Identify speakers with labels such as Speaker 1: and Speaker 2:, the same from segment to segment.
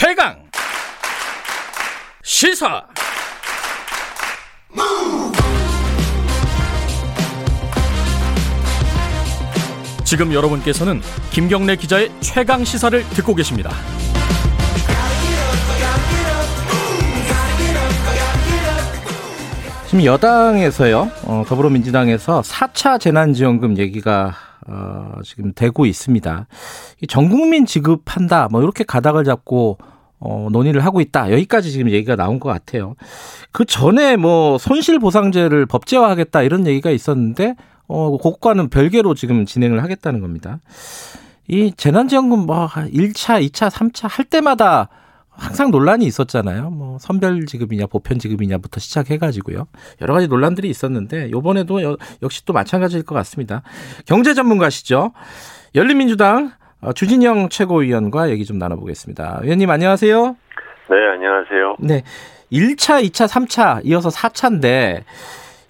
Speaker 1: 최강 시사 지금 여러분께서는 김경래 기자의 최강 시사를 듣고 계십니다.
Speaker 2: 지금 여당에서요, 어, 더불어민주당에서 4차 재난지원금 얘기가 어, 지금 되고 있습니다. 전 국민 지급한다, 뭐 이렇게 가닥을 잡고 어, 논의를 하고 있다. 여기까지 지금 얘기가 나온 것 같아요. 그 전에 뭐 손실보상제를 법제화하겠다 이런 얘기가 있었는데 어, 그것과는 별개로 지금 진행을 하겠다는 겁니다. 이 재난지원금 뭐 1차, 2차, 3차 할 때마다 항상 논란이 있었잖아요. 뭐 선별 지급이냐 보편 지급이냐부터 시작해 가지고요. 여러 가지 논란들이 있었는데 이번에도 역시 또 마찬가지일 것 같습니다. 경제 전문가시죠. 열린민주당 어, 주진영 최고위원과 얘기 좀 나눠보겠습니다. 위원님 안녕하세요.
Speaker 3: 네, 안녕하세요.
Speaker 2: 네. 1차, 2차, 3차 이어서 4차인데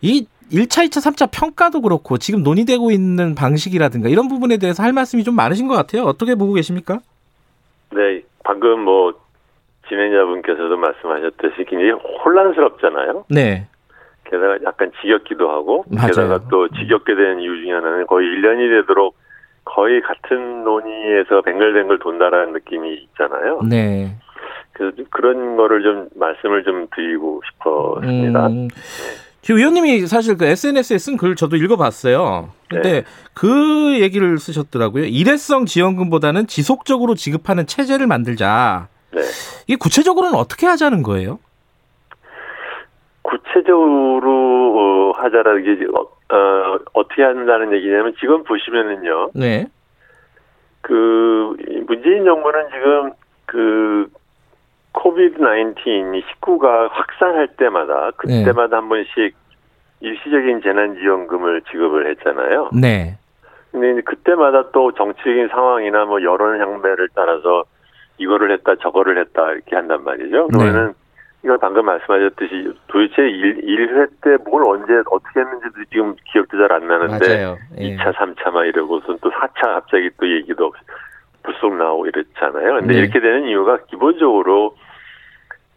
Speaker 2: 이 1차, 2차, 3차 평가도 그렇고 지금 논의되고 있는 방식이라든가 이런 부분에 대해서 할 말씀이 좀 많으신 것 같아요. 어떻게 보고 계십니까?
Speaker 3: 네, 방금 뭐 진행자분께서도 말씀하셨듯이 굉장히 혼란스럽잖아요.
Speaker 2: 네.
Speaker 3: 게다가 약간 지겹기도 하고
Speaker 2: 맞아요.
Speaker 3: 게다가 또 지겹게 된 이유 중에 하나는 거의 1년이 되도록 거의 같은 논의에서 뱅글뱅글 돈다라는 느낌이 있잖아요.
Speaker 2: 네.
Speaker 3: 그래서 그런 거를 좀 말씀을 좀 드리고 싶었습니다.
Speaker 2: 음, 지금 의원님이 사실 그 SNS에 쓴 글 저도 읽어봤어요. 근데
Speaker 3: 네.
Speaker 2: 그 얘기를 쓰셨더라고요. 일회성 지원금보다는 지속적으로 지급하는 체제를 만들자.
Speaker 3: 네.
Speaker 2: 이게 구체적으로는 어떻게 하자는 거예요?
Speaker 3: 구체적으로 어, 하자라는 게 어, 어, 어떻게 한다는 얘기냐면 지금 보시면은요.
Speaker 2: 네.
Speaker 3: 그 문재인 정부는 지금 그 코비드 19이 19가 확산할 때마다 그때마다 한 번씩 일시적인 재난지원금을 지급을 했잖아요.
Speaker 2: 네.
Speaker 3: 근데 그때마다 또 정치적인 상황이나 뭐 여론 향배를 따라서 이거를 했다 저거를 했다 이렇게 한단 말이죠. 그러면은 이걸 방금 말씀하셨듯이 도대체 1, 1회 때 뭘 언제 어떻게 했는지도 지금 기억도 잘 안 나는데
Speaker 2: 맞아요. 예.
Speaker 3: 2차, 3차 막 이러고선 또 4차 갑자기 또 얘기도 불쑥 나오고 이랬잖아요. 근데
Speaker 2: 네.
Speaker 3: 이렇게 되는 이유가 기본적으로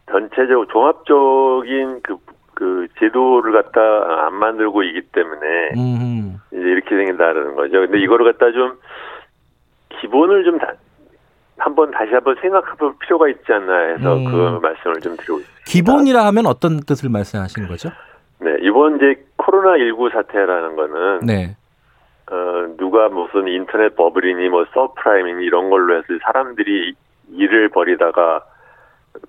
Speaker 3: 전체적으로 종합적인 그, 그 제도를 갖다 안 만들고 있기 때문에
Speaker 2: 음.
Speaker 3: 이제 이렇게 생긴다는 거죠. 근데 이거를 갖다 좀 기본을 좀 다, 한번 다시 한번 생각해볼 필요가 있지 않나 해서
Speaker 2: 음.
Speaker 3: 그 말씀을 좀 드리고 있습니다.
Speaker 2: 기본이라 하면 어떤 뜻을 말씀하시는 거죠?
Speaker 3: 네, 이번 이제 코로나 19 사태라는 거는
Speaker 2: 네.
Speaker 3: 어, 누가 무슨 인터넷 버블이니 뭐 서브프라임이니 이런 걸로 해서 사람들이 일을 벌이다가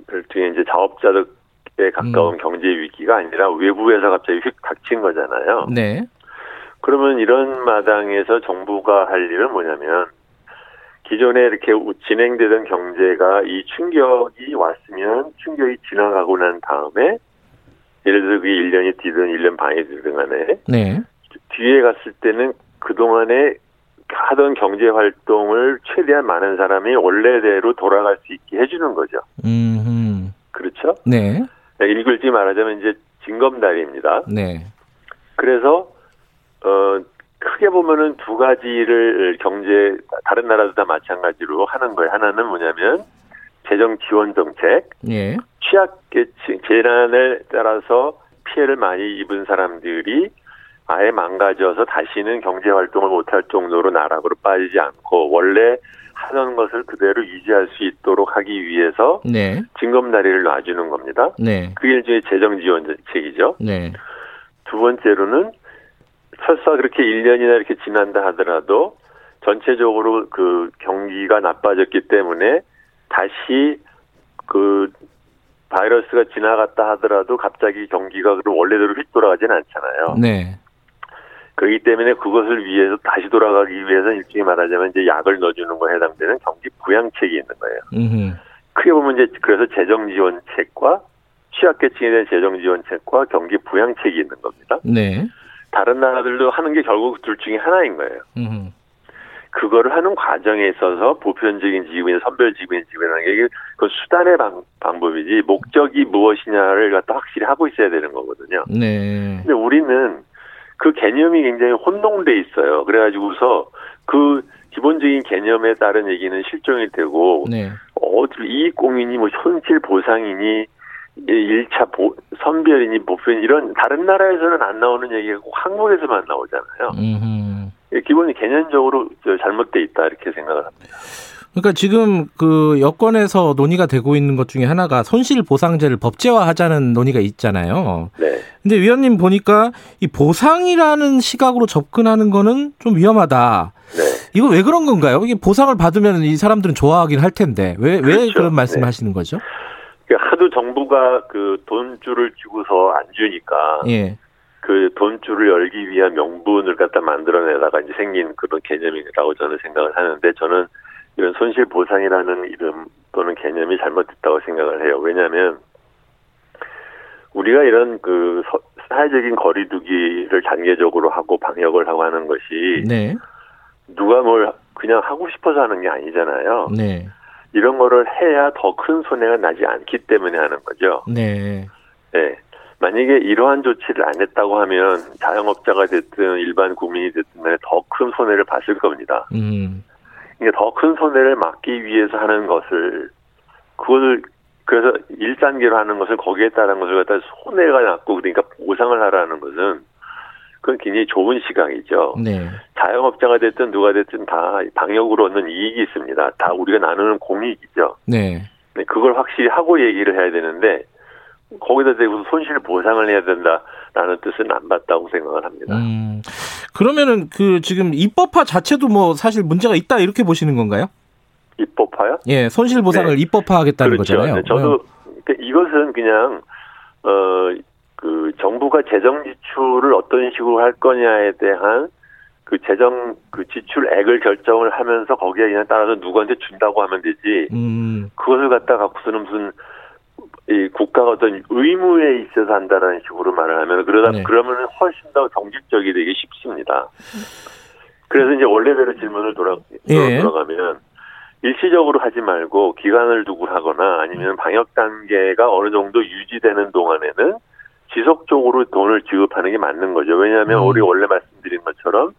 Speaker 3: 별도의 이제 자업자득에 가까운
Speaker 2: 음.
Speaker 3: 경제 위기가 아니라 외부에서 갑자기 휙 닥친 거잖아요.
Speaker 2: 네.
Speaker 3: 그러면 이런 마당에서 정부가 할 일은 뭐냐면 기존에 이렇게 우- 진행되던 경제가 이 충격이 왔으면 충격이 지나가고 난 다음에 예를 들어 그게 1년이 뒤든 1년 반이 뒤든 간에
Speaker 2: 네.
Speaker 3: 뒤에 갔을 때는 그동안에 하던 경제 활동을 최대한 많은 사람이 원래대로 돌아갈 수 있게 해주는 거죠.
Speaker 2: 음.
Speaker 3: 그렇죠?
Speaker 2: 네.
Speaker 3: 일글지 말하자면 이제 징검다리입니다.
Speaker 2: 네.
Speaker 3: 그래서 어 크게 보면은 두 가지를 경제 다른 나라도 다 마찬가지로 하는 거예요. 하나는 뭐냐면 재정 지원 정책,
Speaker 2: 예.
Speaker 3: 취약계층 재난을 따라서 피해를 많이 입은 사람들이 아예 망가져서 다시는 경제 활동을 못할 정도로 나락으로 빠지지 않고 원래 하던 것을 그대로 유지할 수 있도록 하기 위해서
Speaker 2: 네.
Speaker 3: 징검다리를 놔주는 겁니다.
Speaker 2: 네.
Speaker 3: 그게 일종의 재정 지원 정책이죠.
Speaker 2: 네.
Speaker 3: 두 번째로는 설사 그렇게 1년이나 이렇게 지난다 하더라도 전체적으로 그 경기가 나빠졌기 때문에 다시 그 바이러스가 지나갔다 하더라도 갑자기 경기가 그럼 원래대로 휙 돌아가진 않잖아요.
Speaker 2: 네.
Speaker 3: 그렇기 때문에 그것을 위해서 다시 돌아가기 위해서 일종의 말하자면 이제 약을 넣어주는 거에 해당되는 경기 부양책이 있는 거예요.
Speaker 2: 음.
Speaker 3: 크게 보면 이제 그래서 재정 지원책과 취약계층에 대한 재정 지원책과 경기 부양책이 있는 겁니다.
Speaker 2: 네.
Speaker 3: 다른 나라들도 하는 게 결국 둘 중에 하나인 거예요.
Speaker 2: 음.
Speaker 3: 그거를 하는 과정에 있어서 보편적인 지급이나 선별 지급이나 지급이라는 게 그 수단의 방, 방법이지 목적이 무엇이냐를 갖다 확실히 하고 있어야 되는 거거든요.
Speaker 2: 네.
Speaker 3: 근데 우리는 그 개념이 굉장히 혼동돼 있어요. 그래가지고서 그 기본적인 개념에 따른 얘기는 실종이 되고
Speaker 2: 네.
Speaker 3: 어, 이익 공인이 뭐 손실 보상이니 1차 보, 선별이니 보편 이런 다른 나라에서는 안 나오는 얘기가 꼭 한국에서만 나오잖아요. 음흠. 기본이 개념적으로 잘못돼 있다 이렇게 생각을 합니다.
Speaker 2: 그러니까 지금 그 여권에서 논의가 되고 있는 것 중에 하나가 손실 보상제를 법제화하자는 논의가 있잖아요. 네. 근데 위원님 보니까 이 보상이라는 시각으로 접근하는 거는 좀 위험하다. 네. 이거 왜 그런 건가요? 이게 보상을 받으면 이 사람들은 좋아하긴 할 텐데 왜, 그렇죠. 왜 그런 말씀을 네. 하시는 거죠?
Speaker 3: 하도 정부가 그 돈줄을 주고서 안 주니까 예. 그 돈줄을 열기 위한 명분을 갖다 만들어내다가 이제 생긴 그런 개념이라고 저는 생각을 하는데 저는 이런 손실 보상이라는 이름 또는 개념이 잘못됐다고 생각을 해요. 왜냐하면 우리가 이런 그 사회적인 거리두기를 단계적으로 하고 방역을 하고 하는 것이 네. 누가 뭘 그냥 하고 싶어서 하는 게 아니잖아요. 네. 이런 거를 해야 더 큰 손해가 나지 않기 때문에 하는 거죠. 네. 네. 만약에 이러한 조치를 안 했다고 하면 자영업자가 됐든 일반 국민이 됐든 더큰 손해를 봤을 겁니다. 음. 그러니까 더큰 손해를 막기 위해서 하는 것을 그걸 그래서 1단계로 하는 것을 거기에 따른 것을 갖다 손해가 났고 그러니까 보상을 하라는 것은 그건 굉장히 좋은 시각이죠. 네. 자영업자가 됐든 누가 됐든 다 방역으로 얻는 이익이 있습니다. 다 우리가 나누는 공익이죠. 네. 네 그걸 확실히 하고 얘기를 해야 되는데 거기다 대고 손실 보상을 해야 된다라는 뜻은 안 맞다고 생각을 합니다. 음,
Speaker 2: 그러면은 그 지금 입법화 자체도 뭐 사실 문제가 있다 이렇게 보시는 건가요?
Speaker 3: 입법화요?
Speaker 2: 예, 손실 보상을 네. 입법화하겠다는 그렇죠. 거잖아요. 네,
Speaker 3: 저도 어. 이것은 그냥 어 그 정부가 재정 지출을 어떤 식으로 할 거냐에 대한 그 재정 그 지출액을 결정을 하면서 거기에 그냥 따라서 누구한테 준다고 하면 되지. 음. 그것을 갖다 갖고서는 무슨 이 국가가 어떤 의무에 있어서 한다라는 식으로 말을 하면 그러다 네. 그러면은 훨씬 더 정직적이 되기 쉽습니다. 그래서 이제 원래대로 질문을 돌아 예. 돌아가면 일시적으로 하지 말고 기간을 두고 하거나 아니면 방역 단계가 어느 정도 유지되는 동안에는 지속적으로 돈을 지급하는 게 맞는 거죠. 왜냐하면 음. 우리 원래 말씀드린 것처럼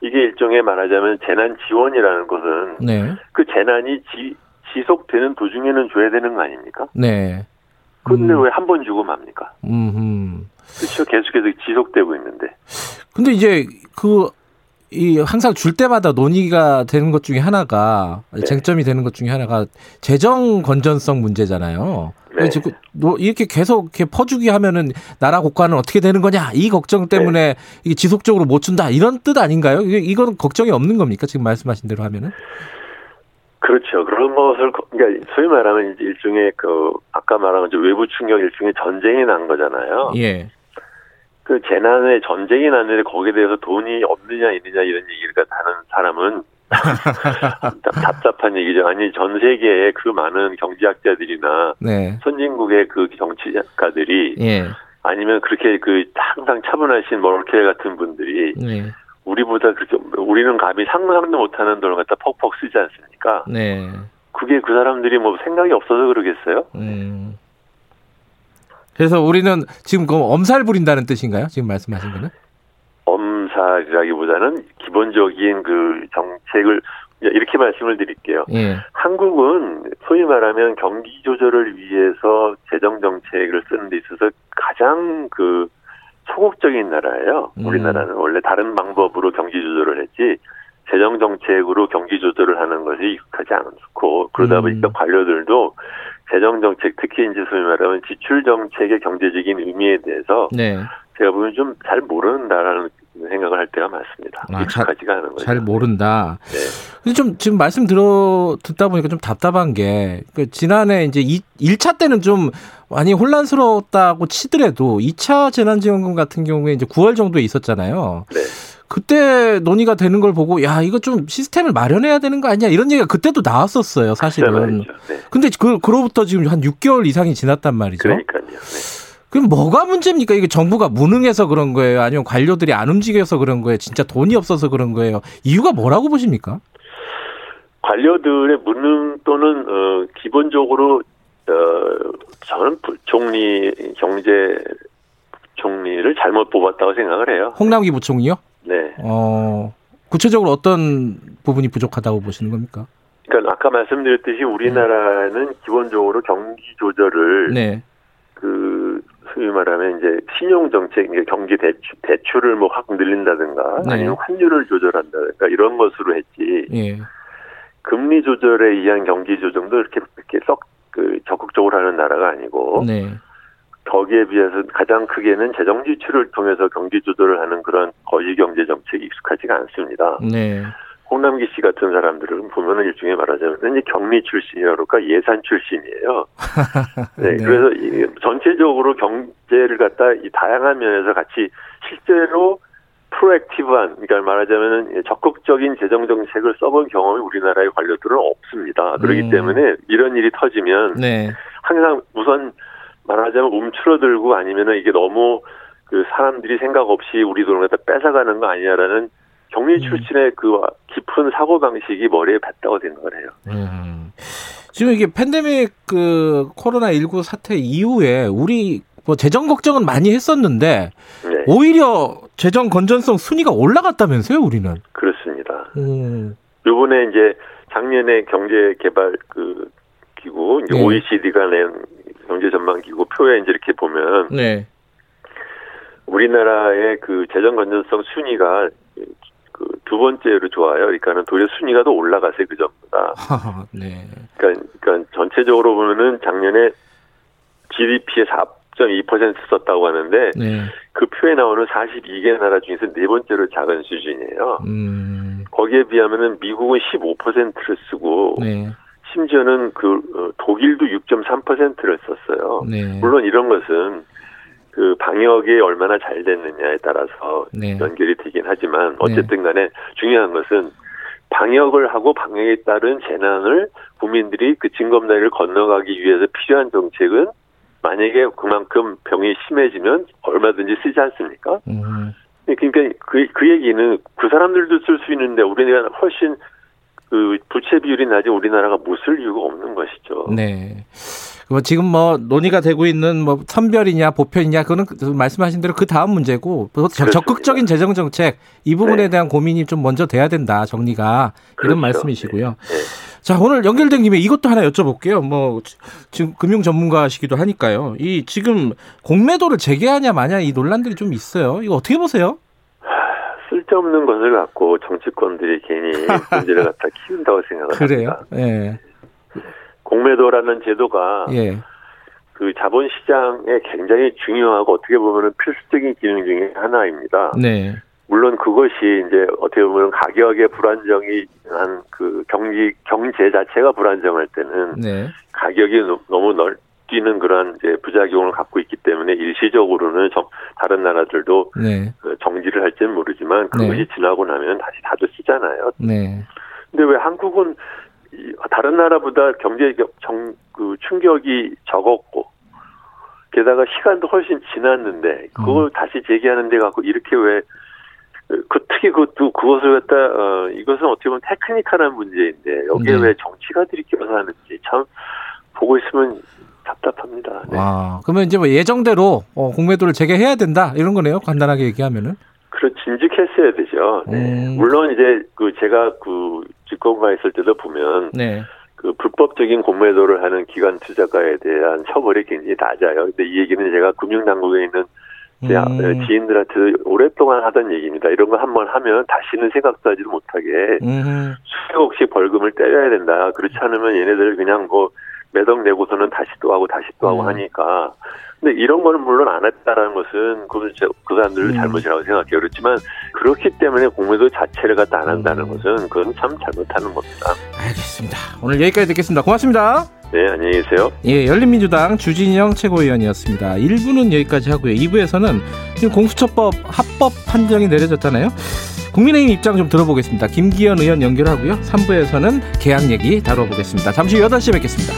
Speaker 3: 이게 일종의 말하자면 재난 지원이라는 것은 네. 그 재난이 지, 지속되는 도중에는 줘야 되는 거 아닙니까? 네. 근데 음. 왜한 번 주고 맙니까? 음. 그렇죠. 계속해서 지속되고 있는데.
Speaker 2: 근데 이제 그 이 항상 줄 때마다 논의가 되는 것 중에 하나가 네. 쟁점이 되는 것 중에 하나가 재정 건전성 문제잖아요. 네. 지금 이렇게 계속 이렇게 퍼주기 하면은 나라 국가는 어떻게 되는 거냐 이 걱정 때문에 네. 이게 지속적으로 못 준다 이런 뜻 아닌가요? 이건 걱정이 없는 겁니까? 지금 말씀하신 대로 하면은?
Speaker 3: 그렇죠. 그런 것을 그러니까 소위 말하면 이제 일종의 그 아까 말한 외부 충격 일종의 전쟁이 난 거잖아요. 예. 그 재난에 전쟁이 났는데 거기에 대해서 돈이 없느냐 있느냐 이런 얘기를 하는 사람은 답답한 얘기죠. 아니 전 세계에 그 많은 경제학자들이나 네. 선진국의 그 정치가들이 예. 아니면 그렇게 그 항상 차분하신 머르켈 같은 분들이 네. 우리보다 그렇게 우리는 감히 상상도 못하는 돈을 갖다 퍽퍽 쓰지 않습니까? 네. 그게 그 사람들이 뭐 생각이 없어서 그러겠어요? 음.
Speaker 2: 그래서 우리는 지금 그 엄살 부린다는 뜻인가요? 지금 말씀하신 거는?
Speaker 3: 엄살이라기보다는 기본적인 그 정책을 이렇게 말씀을 드릴게요. 예. 한국은 소위 말하면 경기 조절을 위해서 재정 정책을 쓰는 데 있어서 가장 그 소극적인 나라예요. 음. 우리나라는 원래 다른 방법으로 경기 조절을 했지 재정 정책으로 경기 조절을 하는 것이 익숙하지 않고 그러다 음. 보니까 관료들도 재정 정책 특히 이제 소위 말하면 지출 정책의 경제적인 의미에 대해서 네. 제가 보면 좀 잘 모른다라는 생각을 할 때가 많습니다. 아, 익숙하지가 않은 거죠.
Speaker 2: 잘 모른다. 네. 근데 좀 지금 말씀 들어 듣다 보니까 좀 답답한 게 그 지난해 이제 2, 1차 때는 좀 많이 혼란스러웠다고 치더라도 2차 재난지원금 같은 경우에 이제 9월 정도에 있었잖아요. 네. 그때 논의가 되는 걸 보고 야 이거 좀 시스템을 마련해야 되는 거 아니야 이런 얘기가 그때도 나왔었어요 사실은. 네. 근데 그 그로부터 지금 한 6개월 이상이 지났단 말이죠.
Speaker 3: 그러니까요. 네.
Speaker 2: 그럼 뭐가 문제입니까? 이게 정부가 무능해서 그런 거예요? 아니면 관료들이 안 움직여서 그런 거예요? 진짜 돈이 없어서 그런 거예요? 이유가 뭐라고 보십니까?
Speaker 3: 관료들의 무능 또는 어, 기본적으로 어, 저는 총리 경제 총리를 잘못 뽑았다고 생각을 해요.
Speaker 2: 홍남기 부총리요?
Speaker 3: 네.
Speaker 2: 어, 구체적으로 어떤 부분이 부족하다고 보시는 겁니까?
Speaker 3: 그러니까 아까 말씀드렸듯이 우리나라는 기본적으로 경기 조절을
Speaker 2: 네.
Speaker 3: 그 소위 말하면 이제 신용 정책, 경기 대출 대출을 뭐 확 늘린다든가
Speaker 2: 네.
Speaker 3: 아니면 환율을 조절한다든가 이런 것으로 했지
Speaker 2: 예.
Speaker 3: 금리 조절에 의한 경기 조정도 이렇게 이렇게 썩 그 적극적으로 하는 나라가 아니고
Speaker 2: 네.
Speaker 3: 거기에 비해서 가장 크게는 재정 지출을 통해서 경기 조절을 하는 그런 거시 경제 정책이 익숙하지가 않습니다.
Speaker 2: 네.
Speaker 3: 홍남기 씨 같은 사람들은 보면은 일종의 말하자면 이제 경리 출신이라 그럴까 예산 출신이에요. 네,
Speaker 2: 네.
Speaker 3: 그래서 이 전체적으로 경제를 갖다 이 다양한 면에서 같이 실제로 프로액티브한, 그러니까 말하자면은 적극적인 재정 정책을 써본 경험이 우리나라의 관료들은 없습니다. 그렇기
Speaker 2: 음.
Speaker 3: 때문에 이런 일이 터지면
Speaker 2: 네.
Speaker 3: 항상 우선 말하자면 움츠러들고 아니면은 이게 너무 그 사람들이 생각 없이 우리 돈을 갖다 뺏어가는 거 아니냐라는 경리
Speaker 2: 음.
Speaker 3: 출신의 그 깊은 사고 방식이 머리에 뱉다고 생각을 해요.
Speaker 2: 음. 지금 이게 팬데믹 그 코로나 19 사태 이후에 우리 뭐 재정 걱정은 많이 했었는데
Speaker 3: 네,
Speaker 2: 오히려 재정 건전성 순위가 올라갔다면서요, 우리는.
Speaker 3: 그렇습니다.
Speaker 2: 음.
Speaker 3: 요번에 이제 작년에 경제 개발 그 기구 이제
Speaker 2: 네.
Speaker 3: OECD가 낸 경제 전망 기구 표에 이제 이렇게 보면
Speaker 2: 네.
Speaker 3: 우리나라의 그 재정 건전성 순위가 그두 번째로 좋아요. 그러니까는 도리어 순위가 더 올라갔어요 그 전보다.
Speaker 2: 네.
Speaker 3: 그러니까, 그러니까 전체적으로 보면은 작년에 GDP의 4.2% 썼다고 하는데
Speaker 2: 네.
Speaker 3: 그 표에 나오는 42개 나라 중에서 네 번째로 작은 수준이에요.
Speaker 2: 음.
Speaker 3: 거기에 비하면은 미국은 15%를 쓰고
Speaker 2: 네.
Speaker 3: 심지어는 그 어, 독일도 6.3%를 썼어요.
Speaker 2: 네.
Speaker 3: 물론 이런 것은 그 방역이 얼마나 잘 됐느냐에 따라서
Speaker 2: 네.
Speaker 3: 연결이 되긴 하지만 어쨌든 간에 중요한 것은 방역을 하고 방역에 따른 재난을 국민들이 그 징검다리를 건너가기 위해서 필요한 정책은 만약에 그만큼 병이 심해지면 얼마든지 쓰지 않습니까?
Speaker 2: 음.
Speaker 3: 그러니까 그, 그 얘기는 그 사람들도 쓸 수 있는데 우리나라 훨씬 그 부채 비율이 낮은 우리나라가 못 쓸 이유가 없는 것이죠.
Speaker 2: 네. 뭐 지금 뭐 논의가 되고 있는 뭐 선별이냐 보편이냐 그거는 그 말씀하신 대로 그 다음 문제고 또 적-
Speaker 3: 그렇습니다.
Speaker 2: 적극적인 재정 정책 이 부분에
Speaker 3: 네.
Speaker 2: 대한 고민이 좀 먼저 돼야 된다 정리가
Speaker 3: 그렇죠.
Speaker 2: 이런 말씀이시고요.
Speaker 3: 네.
Speaker 2: 자 오늘 연결된 김에 이것도 하나 여쭤볼게요. 뭐 지- 지금 금융 전문가시기도 하니까요. 이 지금 공매도를 재개하냐 마냐 이 논란들이 좀 있어요. 이거 어떻게 보세요?
Speaker 3: 쓸데없는 것을 갖고 정치권들이 괜히 문제를 갖다 키운다고 생각을
Speaker 2: 그래요?
Speaker 3: 합니다.
Speaker 2: 예.
Speaker 3: 공매도라는 제도가
Speaker 2: 예.
Speaker 3: 그 자본시장에 굉장히 중요하고 어떻게 보면 필수적인 기능 중에 하나입니다.
Speaker 2: 네.
Speaker 3: 물론 그것이 이제 어떻게 보면 가격의 불안정이 한 그 경기 경제 자체가 불안정할 때는
Speaker 2: 네.
Speaker 3: 가격이 노- 너무 넓 뛰는 그런 이제 부작용을 갖고 있기 때문에 일시적으로는 정- 다른 나라들도
Speaker 2: 네.
Speaker 3: 그 정지를 할지는 모르지만 그것이
Speaker 2: 네.
Speaker 3: 지나고 나면 다시 다들 쓰잖아요.
Speaker 2: 네.
Speaker 3: 근데 왜 한국은 이- 다른 나라보다 경제 겨- 정, 그 충격이 적었고 게다가 시간도 훨씬 지났는데 그걸
Speaker 2: 음.
Speaker 3: 다시 제기하는 데 갖고 이렇게 왜 그, 그 특히 그것도 그것을 갖다 어 이것은 어떻게 보면 테크니컬한 문제인데 여기에
Speaker 2: 네.
Speaker 3: 왜 정치가들이 껴서 하는지 참 보고 있으면 답답합니다. 네.
Speaker 2: 아, 그러면 이제 뭐 예정대로 어, 공매도를 재개해야 된다 이런 거네요. 간단하게 얘기하면은.
Speaker 3: 그런 진즉했어야 되죠. 네.
Speaker 2: 음.
Speaker 3: 물론 이제 그 제가 그 직권가 있을 때도 보면
Speaker 2: 네.
Speaker 3: 그 불법적인 공매도를 하는 기관 투자가에 대한 처벌이 굉장히 낮아요. 근데 이 얘기는 제가 금융당국에 있는 제
Speaker 2: 음.
Speaker 3: 지인들한테 오랫동안 하던 얘기입니다. 이런 거 한 번 하면 다시는 생각도 하지도 못하게
Speaker 2: 음.
Speaker 3: 수억씩 벌금을 때려야 된다. 그렇지 않으면 얘네들 그냥 뭐 매덕 내고서는 다시 또 하고 다시 또 하고
Speaker 2: 음.
Speaker 3: 하니까. 근데 이런 거는 물론 안 했다라는 것은 그건 제- 그 사람들
Speaker 2: 음.
Speaker 3: 잘못이라고 생각해요. 그렇지만 그렇기 때문에 공매도 자체를 갖다 안 한다는
Speaker 2: 음.
Speaker 3: 것은 그건 참 잘못하는 겁니다.
Speaker 2: 알겠습니다. 오늘 여기까지 듣겠습니다. 고맙습니다.
Speaker 3: 네, 안녕히 계세요.
Speaker 2: 예, 열린민주당 주진영 최고위원이었습니다. 1부는 여기까지 하고요. 2부에서는 지금 공수처법 합법 판정이 내려졌잖아요. 국민의힘 입장 좀 들어보겠습니다. 김기현 의원 연결하고요. 3부에서는 계약 얘기 다뤄보겠습니다. 잠시 후 8시에 뵙겠습니다.